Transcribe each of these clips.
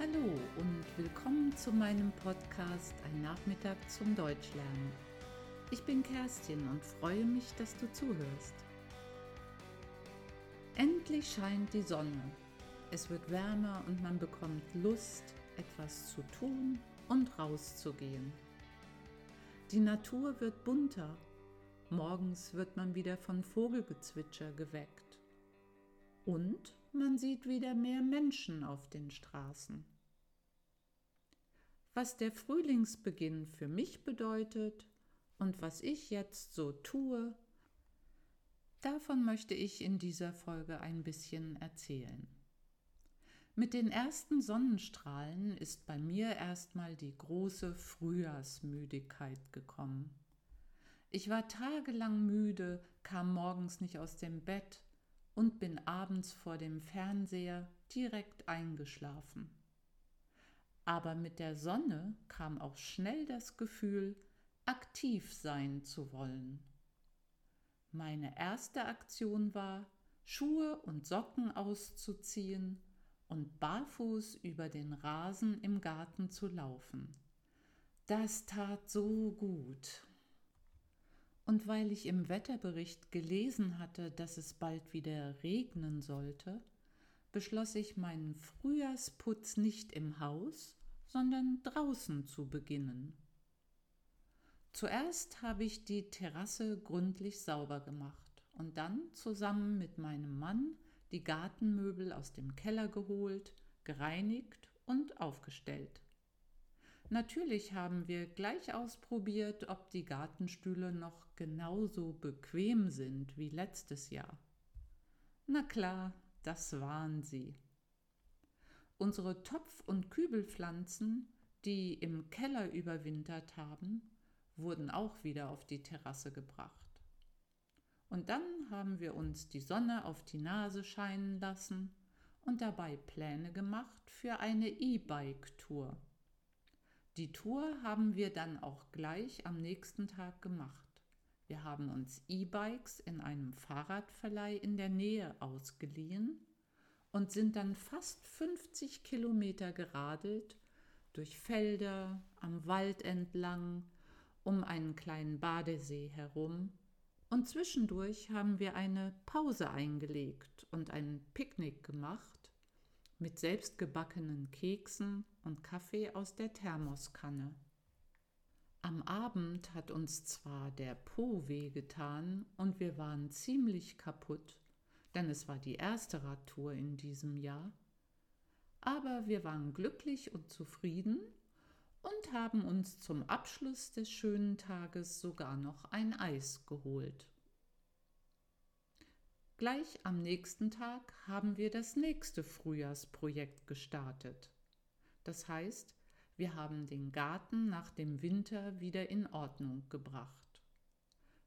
Hallo und willkommen zu meinem Podcast Ein Nachmittag zum Deutschlernen. Ich bin Kerstin und freue mich, dass du zuhörst. Endlich scheint die Sonne. Es wird wärmer und man bekommt Lust, etwas zu tun und rauszugehen. Die Natur wird bunter. Morgens wird man wieder von Vogelgezwitscher geweckt. Und man sieht wieder mehr Menschen auf den Straßen. Was der Frühlingsbeginn für mich bedeutet und was ich jetzt so tue, davon möchte ich in dieser Folge ein bisschen erzählen. Mit den ersten Sonnenstrahlen ist bei mir erstmal die große Frühjahrsmüdigkeit gekommen. Ich war tagelang müde, kam morgens nicht aus dem Bett und bin abends vor dem Fernseher direkt eingeschlafen. Aber mit der Sonne kam auch schnell das Gefühl, aktiv sein zu wollen. Meine erste Aktion war, Schuhe und Socken auszuziehen und barfuß über den Rasen im Garten zu laufen. Das tat so gut. Und weil ich im Wetterbericht gelesen hatte, dass es bald wieder regnen sollte, beschloss ich meinen Frühjahrsputz nicht im Haus, sondern draußen zu beginnen. Zuerst habe ich die Terrasse gründlich sauber gemacht und dann zusammen mit meinem Mann die Gartenmöbel aus dem Keller geholt, gereinigt und aufgestellt. Natürlich haben wir gleich ausprobiert, ob die Gartenstühle noch genauso bequem sind wie letztes Jahr. Na klar, das waren sie. Unsere Topf- und Kübelpflanzen, die im Keller überwintert haben, wurden auch wieder auf die Terrasse gebracht. Und dann haben wir uns die Sonne auf die Nase scheinen lassen und dabei Pläne gemacht für eine E-Bike-Tour. Die Tour haben wir dann auch gleich am nächsten Tag gemacht. Wir haben uns E-Bikes in einem Fahrradverleih in der Nähe ausgeliehen und sind dann fast 50 Kilometer geradelt durch Felder, am Wald entlang, um einen kleinen Badesee herum. Und zwischendurch haben wir eine Pause eingelegt und ein Picknick gemacht mit selbstgebackenen Keksen und Kaffee aus der Thermoskanne. Am Abend hat uns zwar der Po wehgetan und wir waren ziemlich kaputt, denn es war die erste Radtour in diesem Jahr, aber wir waren glücklich und zufrieden und haben uns zum Abschluss des schönen Tages sogar noch ein Eis geholt. Gleich am nächsten Tag haben wir das nächste Frühjahrsprojekt gestartet. Das heißt, wir haben den Garten nach dem Winter wieder in Ordnung gebracht.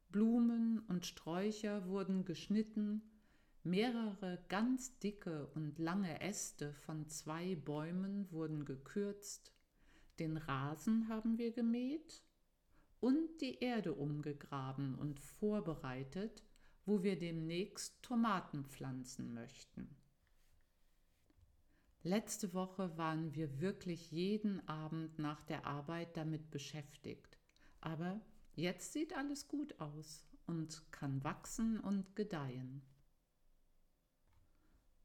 Blumen und Sträucher wurden geschnitten, mehrere ganz dicke und lange Äste von zwei Bäumen wurden gekürzt, den Rasen haben wir gemäht und die Erde umgegraben und vorbereitet, wo wir demnächst Tomaten pflanzen möchten. Letzte Woche waren wir wirklich jeden Abend nach der Arbeit damit beschäftigt, aber jetzt sieht alles gut aus und kann wachsen und gedeihen.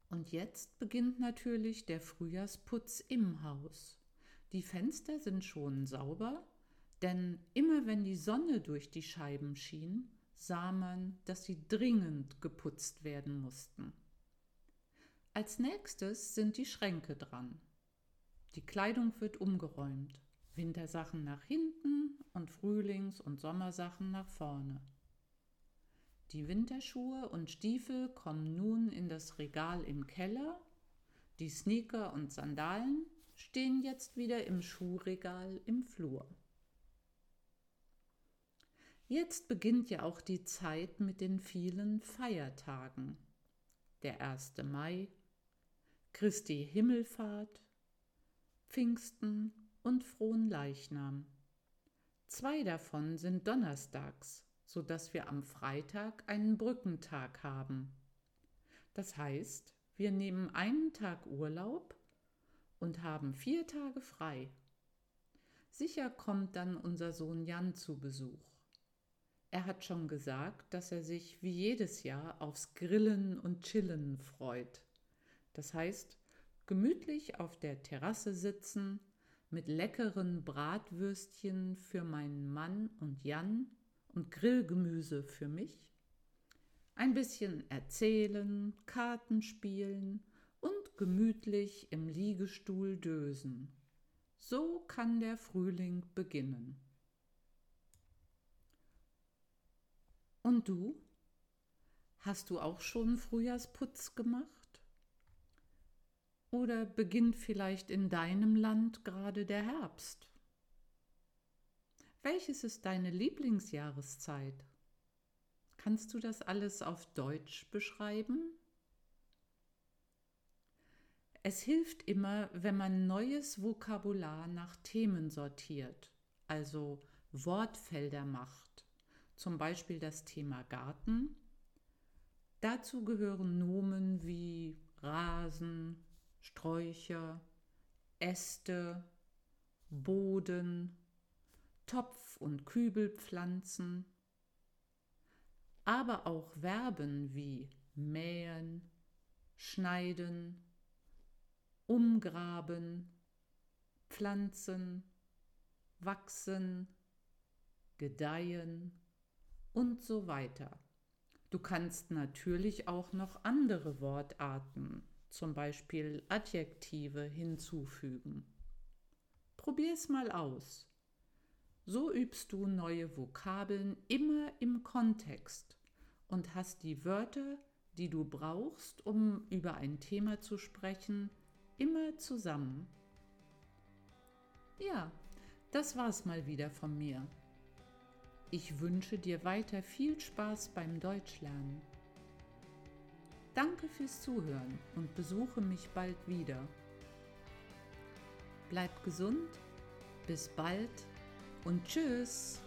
Und jetzt beginnt natürlich der Frühjahrsputz im Haus. Die Fenster sind schon sauber, denn immer wenn die Sonne durch die Scheiben schien, sah man, dass sie dringend geputzt werden mussten. Als nächstes sind die Schränke dran. Die Kleidung wird umgeräumt. Wintersachen nach hinten und Frühlings- und Sommersachen nach vorne. Die Winterschuhe und Stiefel kommen nun in das Regal im Keller. Die Sneaker und Sandalen stehen jetzt wieder im Schuhregal im Flur. Jetzt beginnt ja auch die Zeit mit den vielen Feiertagen. Der 1. Mai, Christi Himmelfahrt, Pfingsten und Frohen Leichnam. Zwei davon sind donnerstags, so dass wir am Freitag einen Brückentag haben. Das heißt, wir nehmen einen Tag Urlaub und haben vier Tage frei. Sicher kommt dann unser Sohn Jan zu Besuch. Er hat schon gesagt, dass er sich wie jedes Jahr aufs Grillen und Chillen freut. Das heißt, gemütlich auf der Terrasse sitzen, mit leckeren Bratwürstchen für meinen Mann und Jan und Grillgemüse für mich, ein bisschen erzählen, Karten spielen und gemütlich im Liegestuhl dösen. So kann der Frühling beginnen. Und du? Hast du auch schon Frühjahrsputz gemacht? Oder beginnt vielleicht in deinem Land gerade der Herbst? Welches ist deine Lieblingsjahreszeit? Kannst du das alles auf Deutsch beschreiben? Es hilft immer, wenn man neues Vokabular nach Themen sortiert, also Wortfelder macht zum Beispiel das Thema Garten. Dazu gehören Nomen wie Rasen, Sträucher, Äste, Boden, Topf- und Kübelpflanzen, aber auch Verben wie mähen, schneiden, umgraben, pflanzen, wachsen, gedeihen, und so weiter. Du kannst natürlich auch noch andere Wortarten, zum Beispiel Adjektive, hinzufügen. Probier's mal aus. So übst du neue Vokabeln immer im Kontext und hast die Wörter, die du brauchst, um über ein Thema zu sprechen, immer zusammen. Ja, das war's mal wieder von mir. Ich wünsche dir weiter viel Spaß beim Deutschlernen. Danke fürs Zuhören und besuche mich bald wieder. Bleib gesund, bis bald und tschüss.